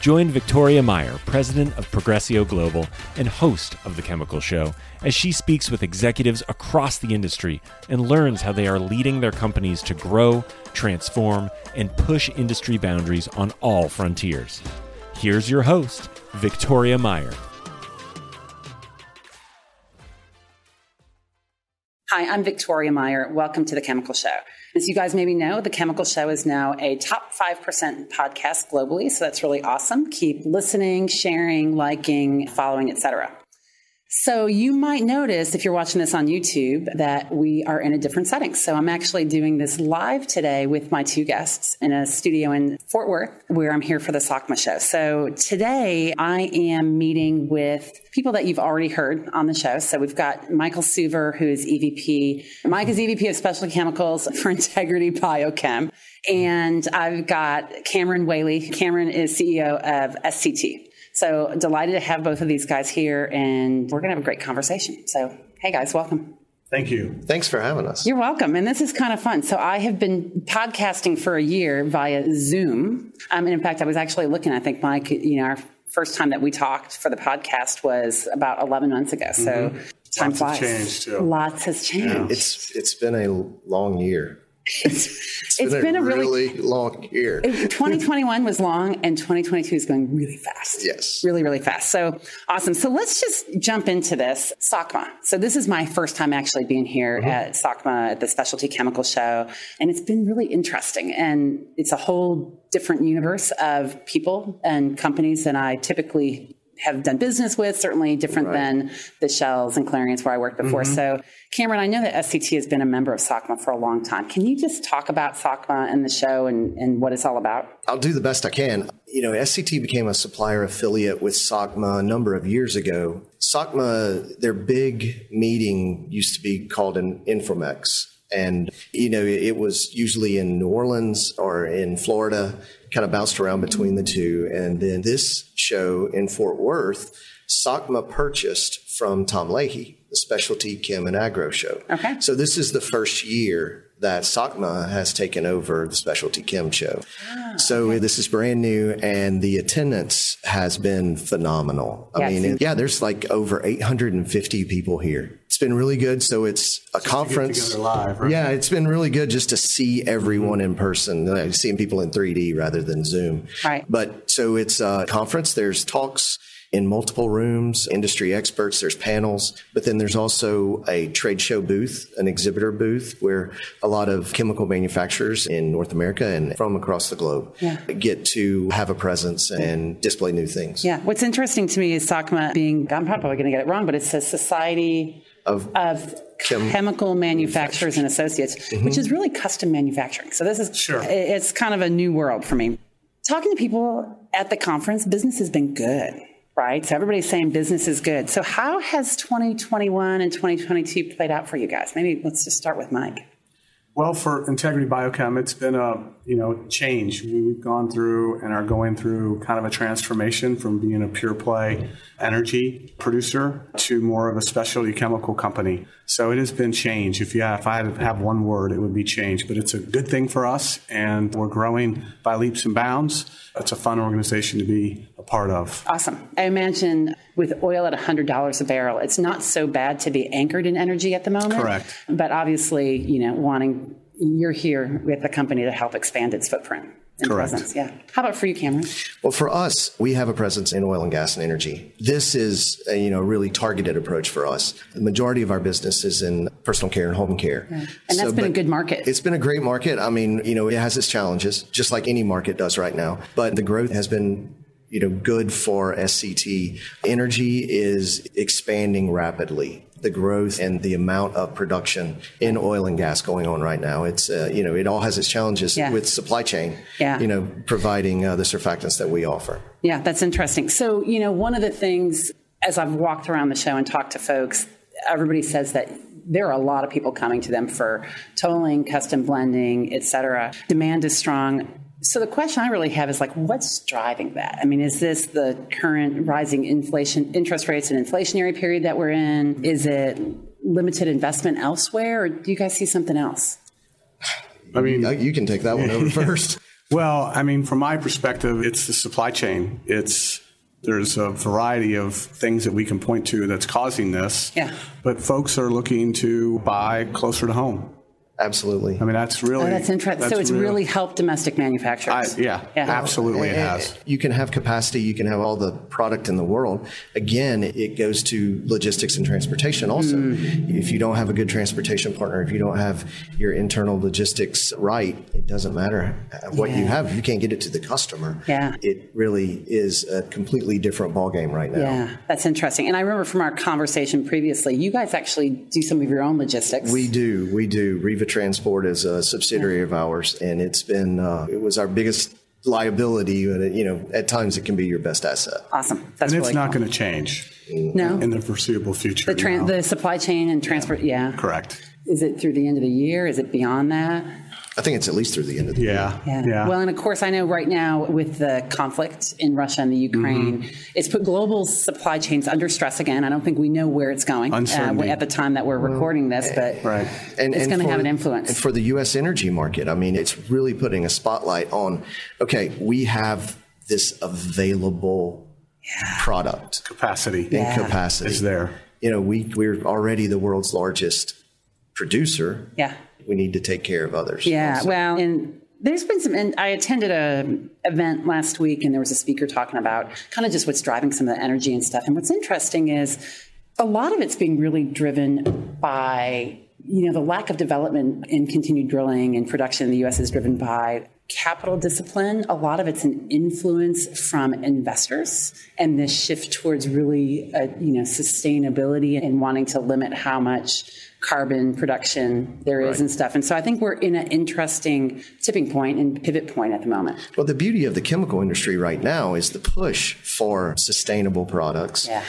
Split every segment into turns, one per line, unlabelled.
Join Victoria Meyer, president of Progressio Global and host of The Chemical Show, as she speaks with executives across the industry and learns how they are leading their companies to grow, transform, and push industry boundaries on all frontiers. Here's your host, Victoria Meyer.
Hi, I'm Victoria Meyer. Welcome to The Chemical Show. As you guys maybe know, The Chemical Show is now a top 5% podcast globally, so that's really awesome. Keep listening, sharing, liking, following, etc. So you might notice if you're watching this on YouTube that we are in a different setting. So I'm actually doing this live today with my two guests in a studio in Fort Worth where I'm here for the SOCMA show. So today I am meeting with people that you've already heard on the show. So we've got Michael Suver, who's EVP. Mike is EVP of Specialty Chemicals for Integrity Biochem. And I've got Cameron Whaley. Cameron is CEO of SCT. So delighted to have both of these guys here, and we're going to have a great conversation. So, hey guys, welcome.
Thank you.
Thanks for having us.
You're welcome. And this is kind of fun. So I have been podcasting for a year via Zoom. Um, and in fact, I was actually looking, I think, Mike, you know, our first time that we talked for the podcast was about 11 months ago. So mm-hmm. time
Lots
flies.
Has changed too.
Lots has changed. Yeah.
It's it's been a long year.
It's, it's been, been, a really,
really long year.
2021 was long, and 2022 is going really fast.
Yes,
really, really fast. So awesome. So let's just jump into this SOCMA. So this is my first time actually being here mm-hmm. at SOCMA at the Specialty Chemical Show, and it's been really interesting. And it's a whole different universe of people and companies than I typically have done business with, certainly different right. than the Shells and Clariants where I worked before. Mm-hmm. So, Cameron, I know that SCT has been a member of SOCMA for a long time. Can you just talk about SOCMA and the show and, and what it's all about?
I'll do the best I can. You know, SCT became a supplier affiliate with SOCMA a number of years ago. SOCMA, their big meeting used to be called an InformEx. And, you know, it was usually in New Orleans or in Florida, kind of bounced around between the two. And then this show in Fort Worth, SOCMA purchased from Tom Leahy, the specialty chem and agro show.
Okay.
So this is the first year that SOCMA has taken over the specialty chem show. Ah, so okay. this is brand new and the attendance has been phenomenal. I yes. mean, yeah, there's like over 850 people here. It's been really good. So it's a
just
conference.
live, right?
Yeah, it's been really good just to see everyone mm-hmm. in person, like seeing people in 3D rather than Zoom.
Right.
But so it's a conference. There's talks in multiple rooms, industry experts, there's panels, but then there's also a trade show booth, an exhibitor booth where a lot of chemical manufacturers in North America and from across the globe
yeah.
get to have a presence and display new things.
Yeah. What's interesting to me is SOCMA being, I'm probably going to get it wrong, but it says Society of, of Chem- Chemical Manufacturers and Associates, mm-hmm. which is really custom manufacturing. So this is,
sure.
it's kind of a new world for me. Talking to people at the conference, business has been good right? So everybody's saying business is good. So how has 2021 and 2022 played out for you guys? Maybe let's just start with Mike.
Well, for Integrity Biochem, it's been a you know change. We've gone through and are going through kind of a transformation from being a pure play energy producer to more of a specialty chemical company. So it has been change. If yeah, if I had to have one word, it would be change. But it's a good thing for us, and we're growing by leaps and bounds. It's a fun organization to be a part of.
Awesome. I imagine with oil at $100 a barrel, it's not so bad to be anchored in energy at the moment.
Correct.
But obviously, you know, wanting you're here with a company to help expand its footprint.
Correct.
Presence. Yeah. How about for you, Cameron?
Well, for us, we have a presence in oil and gas and energy. This is a you know really targeted approach for us. The majority of our business is in personal care and home care,
yeah. and that's so, been a good market.
It's been a great market. I mean, you know, it has its challenges, just like any market does right now. But the growth has been you know good for SCT. Energy is expanding rapidly the growth and the amount of production in oil and gas going on right now. It's uh, you know it all has its challenges
yeah.
with supply chain.
Yeah.
You know, providing uh, the surfactants that we offer.
Yeah, that's interesting. So you know, one of the things as I've walked around the show and talked to folks, everybody says that there are a lot of people coming to them for tolling, custom blending, et cetera. Demand is strong. So the question I really have is like, what's driving that? I mean, is this the current rising inflation, interest rates and inflationary period that we're in? Is it limited investment elsewhere, or do you guys see something else?
I mean,
you can take that one over first.
Well, I mean, from my perspective, it's the supply chain. It's there's a variety of things that we can point to that's causing this.
Yeah.
But folks are looking to buy closer to home.
Absolutely.
I mean, that's really.
Oh, that's interesting. So it's
real-
really helped domestic
I,
manufacturers.
yeah,
Yeah.
absolutely it has.
You can have capacity, you can have all the product in the world. Again, it goes to logistics and transportation also.
Mm.
If you don't have a good transportation partner, if you don't have your internal logistics right, it doesn't matter what you have. You can't get it to the customer.
Yeah.
It really is a completely different ballgame right now.
Yeah, that's interesting. And I remember from our conversation previously, you guys actually do some of your own logistics.
We do, we do. Riva Transport is a subsidiary of ours, and it's been uh, it was our biggest liability. But it, you know, at times it can be your best asset.
awesome. That's
And it's
really
not
cool.
going to change
no
in the foreseeable future.
the, tran-
no.
the supply chain and transport. Yeah.
Correct.
Is it through the end of the year? Is it beyond that?
I think it's at least through the end of the year.
Yeah.
Yeah.
Yeah.
Well, and of course, I know right now with the conflict in Russia and the Ukraine,
Mm-hmm.
it's put global supply chains under stress again. I don't think we know where it's going uh, at the time that we're recording this, but
Right.
and, it's going to have an influence.
And for the U.S. energy market, I mean, it's really putting a spotlight on. Okay, we have this available product
Capacity
Yeah.
capacity
is there.
You know, we we're already the world's largest producer.
yeah.
We need to take care of others.
Yeah,
also.
well, and there's been some. And I attended a event last week, and there was a speaker talking about kind of just what's driving some of the energy and stuff. And what's interesting is a lot of it's being really driven by you know the lack of development in continued drilling and production in the U.S. is driven by capital discipline. A lot of it's an influence from investors and this shift towards really uh, you know sustainability and wanting to limit how much carbon production there is and stuff. And so I think we're in an interesting tipping point and pivot point at the moment.
Well, the beauty of the chemical industry right now is the push for sustainable products
Yeah.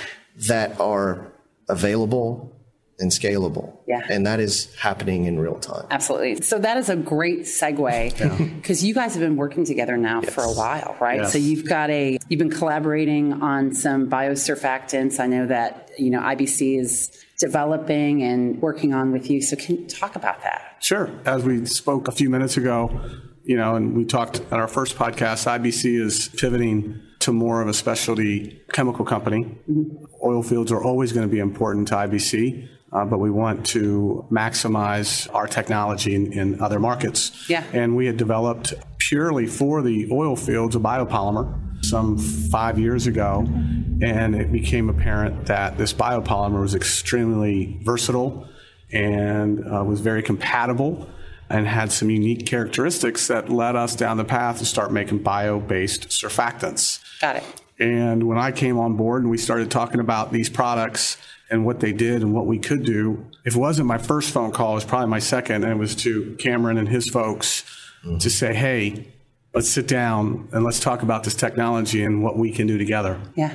that are available and scalable.
Yeah.
And that is happening in real time.
Absolutely. So that is a great segue because you guys have been working together now for a while, right?
Yes.
So you've got a you've been collaborating on some biosurfactants. I know that you know IBC is developing and working on with you. So can you talk about that?
Sure. As we spoke a few minutes ago, you know, and we talked at our first podcast, IBC is pivoting to more of a specialty chemical company. Oil fields are always going to be important to IBC, uh, but we want to maximize our technology in, in other markets.
Yeah.
And we had developed purely for the oil fields a biopolymer some five years ago, and it became apparent that this biopolymer was extremely versatile and uh, was very compatible and had some unique characteristics that led us down the path to start making bio-based surfactants.
Got it.
And when I came on board and we started talking about these products and what they did and what we could do, if it wasn't my first phone call, it was probably my second, and it was to Cameron and his folks to say, hey, let's sit down and let's talk about this technology and what we can do together.
Yeah.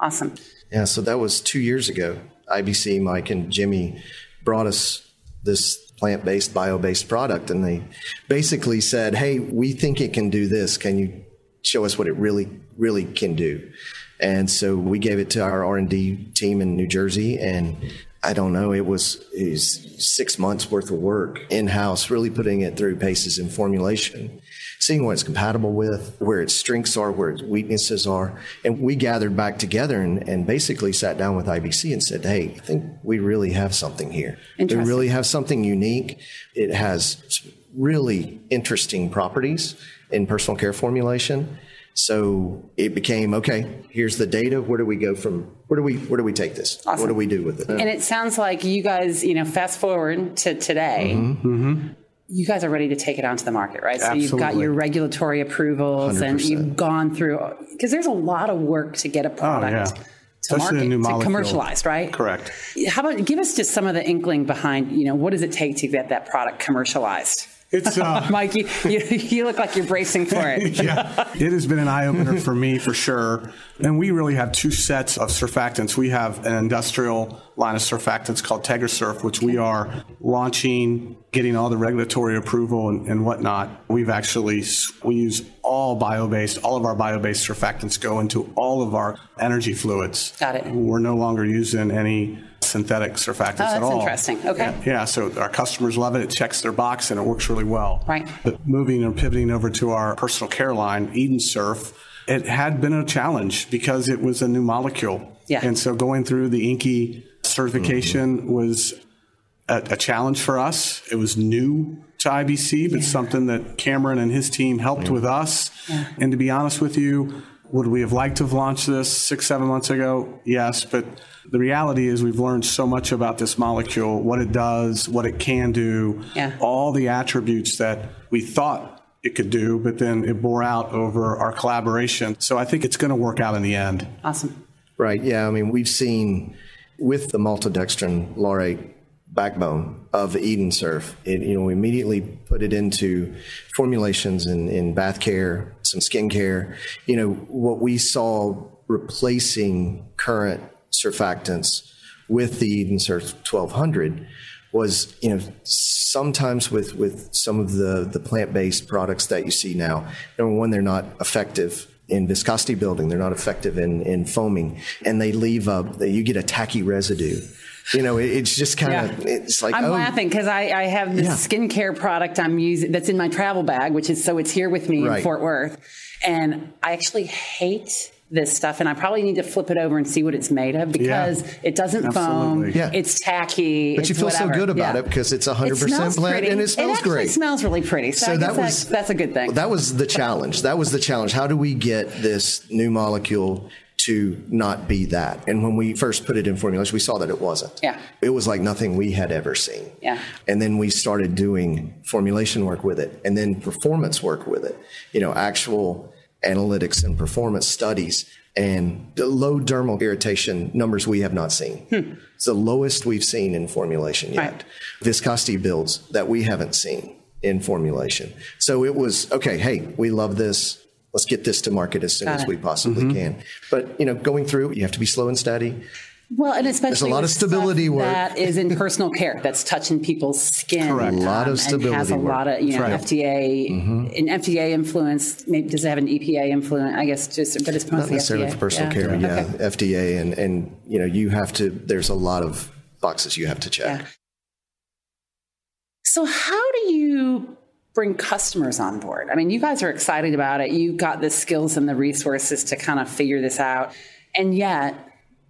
Awesome.
Yeah, so that was two years ago. IBC, Mike, and Jimmy brought us this plant based, bio based product, and they basically said, Hey, we think it can do this. Can you show us what it really, really can do? And so we gave it to our R&D team in New Jersey and I don't know, it was, it was six months worth of work in house, really putting it through paces in formulation, seeing what it's compatible with, where its strengths are, where its weaknesses are. And we gathered back together and, and basically sat down with IBC and said, Hey, I think we really have something here. We really have something unique. It has really interesting properties in personal care formulation. So it became okay. Here's the data. Where do we go from? Where do we where do we take this? What do we do with it?
And it sounds like you guys, you know, fast forward to today. Mm-hmm. Mm-hmm. You guys are ready to take it onto the market, right? So you've got your regulatory approvals and
100%.
you've gone through because there's a lot of work to get a product
yeah.
to
Especially
market, to commercialized, right?
Correct.
How about give us just some of the inkling behind, you know, what does it take to get that product commercialized?
It's uh,
Mike, you, you, you look like you're bracing for it.
yeah, it has been an eye opener for me for sure. And we really have two sets of surfactants. We have an industrial line of surfactants called TegraSurf, which we are launching, getting all the regulatory approval and, and whatnot. We've actually we use all bio-based. All of our bio-based surfactants go into all of our energy fluids.
Got it.
We're no longer using any synthetic surfactants
Oh,
at
that's
all.
interesting. Okay.
Yeah, yeah, so our customers love it. It checks their box and it works really well.
Right.
But moving and pivoting over to our personal care line, Eden Surf, it had been a challenge because it was a new molecule.
Yeah.
And so going through the INCI certification mm-hmm. was a, a challenge for us. It was new to IBC, but something that Cameron and his team helped with us. And to be honest with you, would we have liked to have launched this six, seven months ago? Yes, but the reality is we've learned so much about this molecule, what it does, what it can do,
Yeah.
all the attributes that we thought it could do, but then it bore out over our collaboration. So I think it's going to work out in the end.
Awesome.
Right. Yeah. I mean, we've seen with the maltodextrin laurate backbone of Eden Surf, it, you know, we immediately put it into formulations in, in bath care, some skin care. You know, what we saw replacing current surfactants with the Eden Surf 1200 was, you know, sometimes with, with some of the, the plant-based products that you see now, number one, they're not effective in viscosity building. They're not effective in, in foaming and they leave a, you get a tacky residue. You know, it, it's just kind of,
Yeah.
it's like,
I'm
oh,
laughing because I, I have this
Yeah.
skincare product I'm using that's in my travel bag, which is so it's here with me in Fort Worth. And I actually hate this stuff, and I probably need to flip it over and see what it's made of because it doesn't
Absolutely.
foam.
Yeah.
It's tacky.
But you
it's
feel so good about
Yeah.
it because it's 100%
It smells
plant
pretty.
and it smells
actually
great.
smells really pretty. So,
So that was-
that, that's a good thing.
That was the challenge. That was the challenge. How do we get this new molecule to not be that? And when we first put it in formulation, we saw that it wasn't.
Yeah.
It was like nothing we had ever seen.
Yeah.
And then we started doing formulation work with it and then performance work with it. You know, actual analytics and performance studies and the low dermal irritation numbers we have not seen. Hmm. It's the lowest we've seen in formulation yet.
Right.
Viscosity builds that we haven't seen in formulation. So it was okay, hey, we love this. Let's get this to market as soon
Got
as
it.
we possibly mm-hmm. can. But, you know, going through, you have to be slow and steady.
Well, and especially
lot of stability work.
that is in personal care that's touching people's skin.
Correct.
A lot of
um,
stability
and has a
work.
lot of you know
That's
FDA an FDA influence. Maybe does it have an EPA influence? I guess just but it's
Not necessarily
FDA.
for personal
Yeah.
care, yeah,
Okay.
FDA, and, and, you know, you have to, there's a lot of boxes you have to check.
Yeah. So how do you bring customers on board? I mean, you guys are excited about it. You've got the skills and the resources to kind of figure this out. And yet,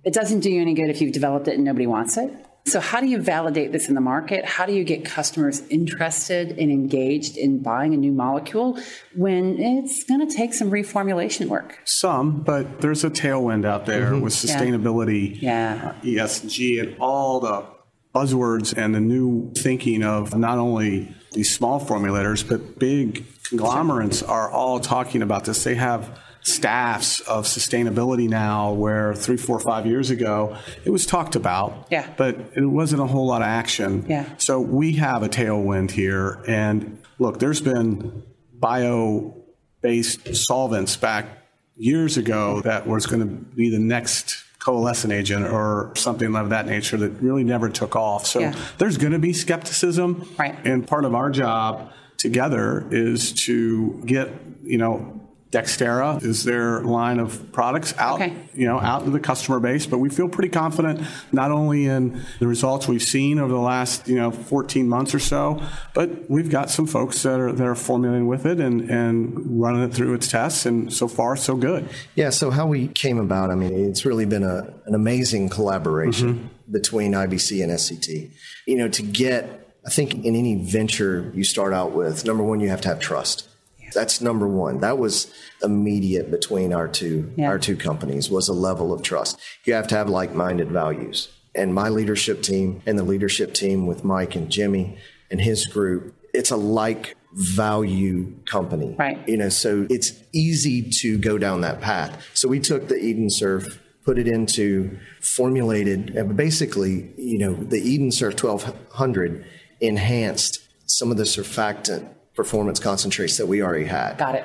it doesn't do you any good if you've developed it and nobody wants it. So how do you validate this in the market? How do you get customers interested and engaged in buying a new molecule when it's going to take some reformulation work?
Some, but there's a tailwind out there with sustainability,
Yeah.
uh, ESG, and all the buzzwords and the new thinking of not only these small formulators, but big conglomerates are all talking about this. They have staffs of sustainability now where three, four, five years ago it was talked about,
Yeah.
but it wasn't a whole lot of action.
Yeah.
So we have a tailwind here. And look, there's been bio based solvents back years ago that was going to be the next coalescent agent or something of that nature that really never took off. So
Yeah.
there's going to be skepticism.
Right.
And part of our job together is to get, you know, Dexterra is their line of products out,
Okay.
you know, out to the customer base. But we feel pretty confident not only in the results we've seen over the last, you know, 14 months or so, but we've got some folks that are that are formulating with it and and running it through its tests, and so far so good.
Yeah, so how we came about, I mean, it's really been a, an amazing collaboration mm-hmm. between IBC and SCT. You know, to get, I think in any venture you start out with, number one, you have to have trust. That's number one. That was immediate between our two
Yeah.
our two companies was a level of trust. You have to have like-minded values. And my leadership team and the leadership team with Mike and Jimmy and his group, it's a like value company.
Right.
You know, so it's easy to go down that path. So we took the Eden Surf, put it into formulated, uh, basically, you know, the Eden Surf 1200 enhanced some of the surfactant performance concentrates that we already had.
Got it.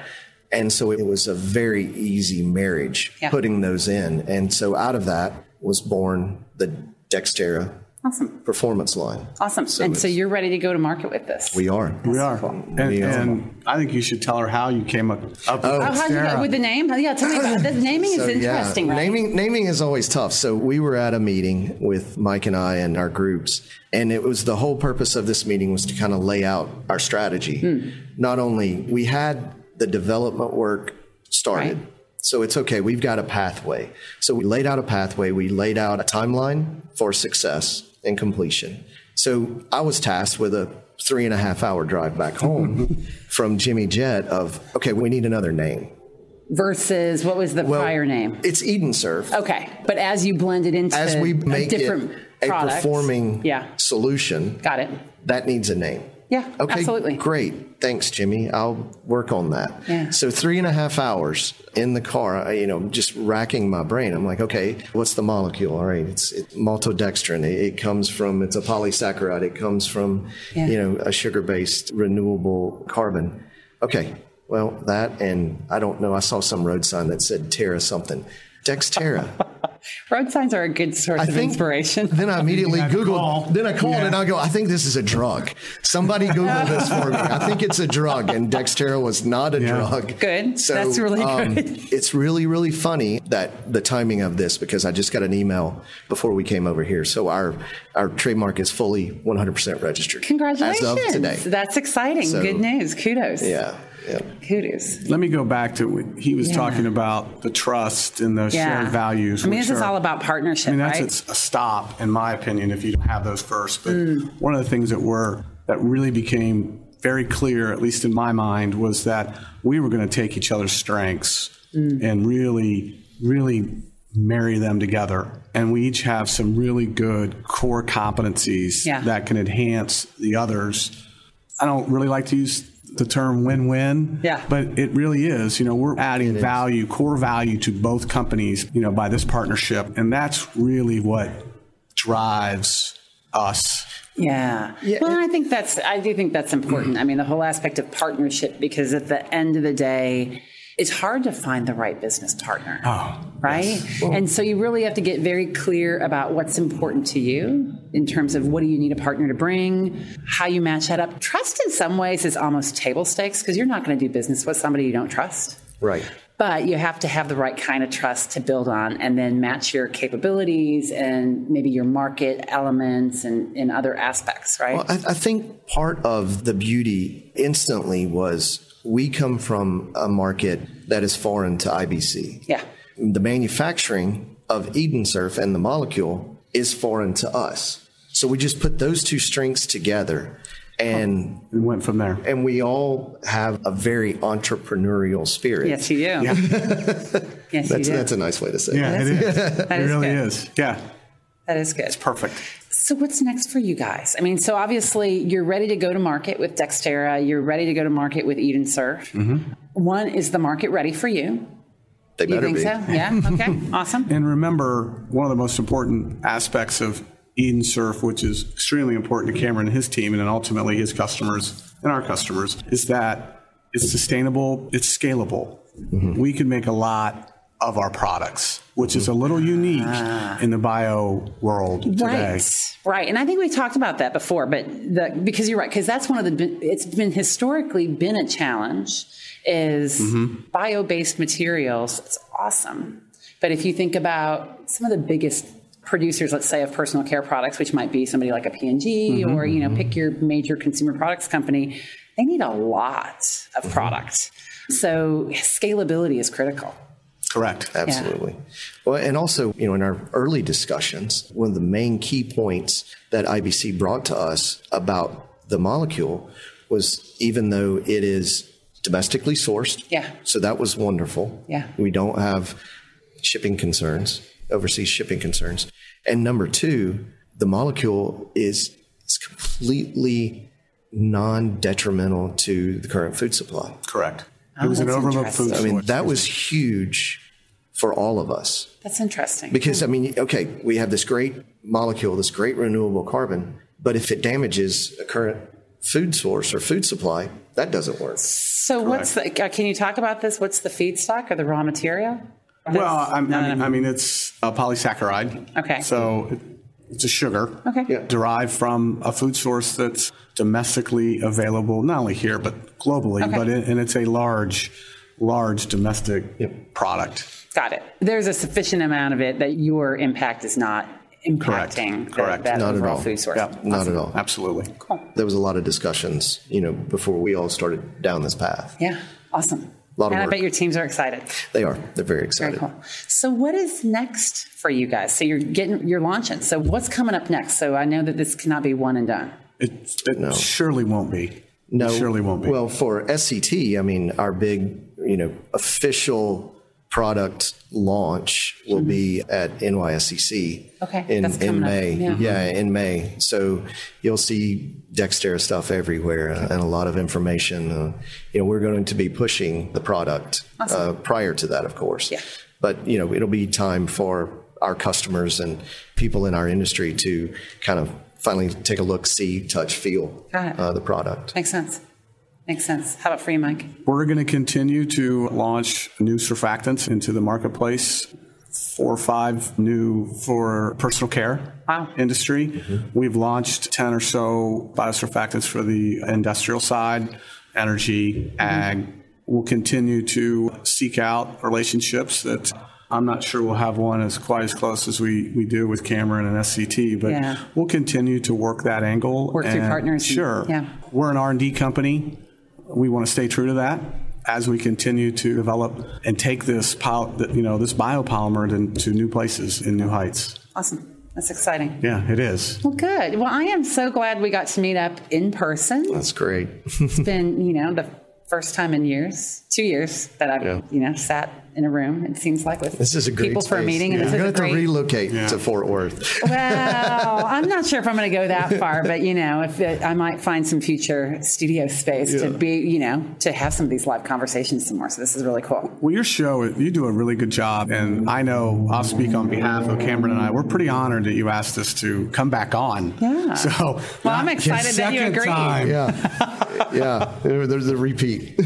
And so it was a very easy marriage
Yeah.
putting those in. And so out of that was born the Dexterra
Awesome.
performance line.
Awesome. and so you're ready to go to market with this.
We are.
We are. And,
We are.
and I think you should tell her how you came up, up with
Oh, how'd you Dexterra. with the name? Yeah, tell me about it. The naming is interesting,
yeah,
right?
Naming naming is always tough. So we were at a meeting with Mike and I and our groups, and it was the whole purpose of this meeting was to kind of lay out our strategy.
Hmm.
Not only we had the development work started.
Right.
So it's okay. We've got a pathway. So we laid out a pathway. We laid out a timeline for success and completion. So I was tasked with a three and a half hour drive back home from Jimmy Jet of, okay, we need another name.
Versus what was the
Well,
prior name?
It's Eden Surf.
Okay, but as you blend it into
As we
a
make
different
it a
product,
performing
yeah,
solution,
got it.
that needs a name.
Yeah,
Okay,
absolutely.
great. Thanks, Jimmy. I'll work on that.
Yeah.
So three and a half hours in the car, you know, just racking my brain. I'm like, okay, what's the molecule? All right, it's, it's maltodextrin. It, it comes from, it's a polysaccharide. It comes from,
Yeah.
you know, a sugar-based renewable carbon. Okay, well, that and I don't know. I saw some road sign that said Terra something. Dexterra.
Road signs are a good source
I
of
think
inspiration.
Then I immediately
had to
Googled.
call.
Then I called
Yeah.
and I go, I think this is a drug. Somebody Google this for me. I think it's a drug, and Dexterra was not a
Yeah.
drug.
Good. So That's really
um,
good.
It's really, really funny that the timing of this because I just got an email before we came over here. So our our trademark is fully 100% registered.
Congratulations.
As of today.
That's exciting.
So-
good news. Kudos.
Yeah. Yeah.
Kudos.
Let me go back to what he was
Yeah.
talking about the trust and the
Yeah.
shared values.
I mean,
which
this is all about partnership,
I mean, that's
right?
a, a stop, in my opinion, if you don't have those first. But
Mm.
one of the things that were that really became very clear, at least in my mind, was that we were going to take each other's strengths
Mm.
and really, really marry them together. And we each have some really good core competencies
Yeah.
that can enhance the others. I don't really like to use the term win-win,
Yeah.
but it really is. You know, we're adding value, core value to both companies, you know, by this partnership. And that's really what drives us.
Yeah. Well, and I think that's, I do think that's important. I mean, the whole aspect of partnership, because at the end of the day, it's hard to find the right business partner.
Oh,
right? And so you really have to get very clear about what's important to you in terms of what do you need a partner to bring, how you match that up. Trust in some ways is almost table stakes because you're not going to do business with somebody you don't trust.
Right.
But you have to have the right kind of trust to build on and then match your capabilities and maybe your market elements and, and other aspects, right?
Well, I, I think part of the beauty instantly was we come from a market that is foreign to IBC.
yeah.
The manufacturing of Eden Surf and the molecule is foreign to us. So we just put those two strengths together and
We went from there.
and we all have a very entrepreneurial spirit.
Yes, you do. yes, you
That's
do.
that's a nice way to say
Yeah,
it.
it is.
That
it
is
really
good.
is. Yeah,
That is good.
It's perfect.
So what's next for you guys? I mean, so obviously you're ready to go to market with Dexterra. You're ready to go to market with Eden Surf. Mm-hmm. One is the market ready for you?
They
You
better
think
be.
so? Yeah. Okay. awesome.
And remember, one of the most important aspects of Eden Surf, which is extremely important to Cameron and his team, and then ultimately his customers and our customers, is that it's sustainable, it's scalable. Mm-hmm. We can make a lot of our products, which is a mm-hmm. little unique ah. in the bio world today.
Right, right, and I think we talked about that before, but the, because you're right, because that's one of the it's been historically been a challenge is mm-hmm. bio-based materials. It's awesome, but if you think about some of the biggest producers, let's say of personal care products, which might be somebody like a P&G or mm-hmm. you know pick your major consumer products company, they need a lot of product. So scalability is critical.
Correct.
Absolutely. Well, and also, you know, in our early discussions, one of the main key points that IBC brought to us about the molecule was even though it is domestically sourced.
Yeah.
So that was wonderful.
Yeah.
We don't have shipping concerns, overseas shipping concerns. And number two, the molecule is, is completely non detrimental to the current food supply.
Correct. It was an
Oh,
overlooked food
interesting.
I mean, that was huge for all of us.
That's interesting.
Because, I mean, okay, we have this great molecule, this great renewable carbon, but if it damages a current food source or food supply, that doesn't work.
So what's the, uh, can you talk about this? What's the feedstock or the raw material?
Well, I, I,
No, no,
mean,
no.
I mean, it's a polysaccharide.
Okay.
So it, it's a sugar.
Okay.
Yeah.
Derived from a food source that's domestically available, not only here, but globally.
Okay.
But it, and it's a large, large domestic product.
Got it. There's a sufficient amount of it that your impact is not
Correct.
impacting the-
Correct.
that
Not at
overall
all.
food source.
Yep.
Not at all.
Absolutely. Cool.
There was a lot of discussions, you know, before we all started down this path.
Yeah, awesome.
Lot of
and I bet your teams are excited.
They are. They're very excited.
Very
excited.
cool. So, what is next for you guys? So, you're getting, you're launching. So, what's coming up next? So, I know that this cannot be one and done.
It, it surely won't be.
No,
It surely won't be.
Well, for SCT, I mean, our big, you know, official product launch will be at NYSCC
Okay,
in, in May.
yeah.
in May. So you'll see Dexterra stuff everywhere uh, and a lot of information. Uh, you know, we're going to be pushing the product uh, prior to that, of course.
Yeah.
But you know, it'll be time for our customers and people in our industry to kind of finally take a look, see, touch, feel uh, the product.
Makes sense. Makes sense. How about for you, Mike?
We're going to continue to launch new surfactants into the marketplace. Four or five new for personal care
Wow.
industry. Mm-hmm. We've launched 10 or so biosurfactants for the industrial side, energy, mm-hmm. ag. We'll continue to seek out relationships that I'm not sure we'll have one as quite as close as we, we do with Cameron and SCT, but
Yeah.
we'll continue to work that angle.
Work through
and-
partners and-
Sure.
yeah.
We're an R&D company. We want to stay true to that as we continue to develop and take this, pol- you know, this biopolymer to, to new places in new heights.
Awesome. That's exciting.
Yeah, it is.
Well, good. Well, I am so glad we got to meet up in person.
That's great.
It's been, you know, the first time in years, two years that I've,
Yeah.
you know, sat in a room. It seems like with
This is a great
people for a
space.
meeting, and
You're
this
going to have to
great.
relocate to Fort Worth.
well, I'm not sure if I'm going to go that far, but you know, if it, I might find some future studio space to be, you know, to have some of these live conversations some more. So this is really cool.
Well, your show, you do a really good job. And I know I'll speak on behalf of Cameron and I. We're pretty honored that you asked us to come back on.
Yeah.
So,
Well, I'm excited that you
second
agreed.
time.
Yeah. yeah. There's a repeat.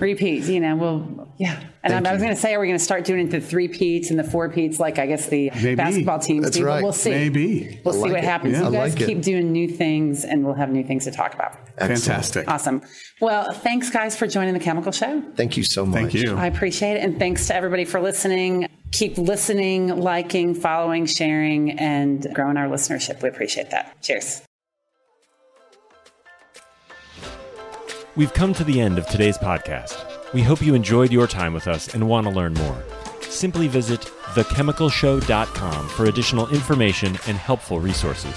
repeat. you know, we'll, yeah. And I, I was going to say, are we going to start doing it the three peats and the four peats, like I guess the
Maybe.
basketball teams
That's
do?
Right.
We'll see.
Maybe.
We'll
I
see
like
what
it.
happens.
Yeah.
You guys
like it.
keep doing new things, and we'll have new things to talk about.
Excellent.
Fantastic.
Awesome. Well, thanks, guys, for joining the Chemical Show.
Thank you so much.
Thank you.
I appreciate it. And thanks to everybody for listening. Keep listening, liking, following, sharing, and growing our listenership. We appreciate that. Cheers.
We've come to the end of today's podcast. We hope you enjoyed your time with us and want to learn more. Simply visit thechemicalshow.com for additional information and helpful resources.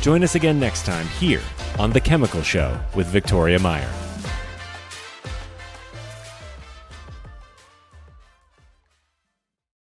Join us again next time here on The Chemical Show with Victoria Meyer.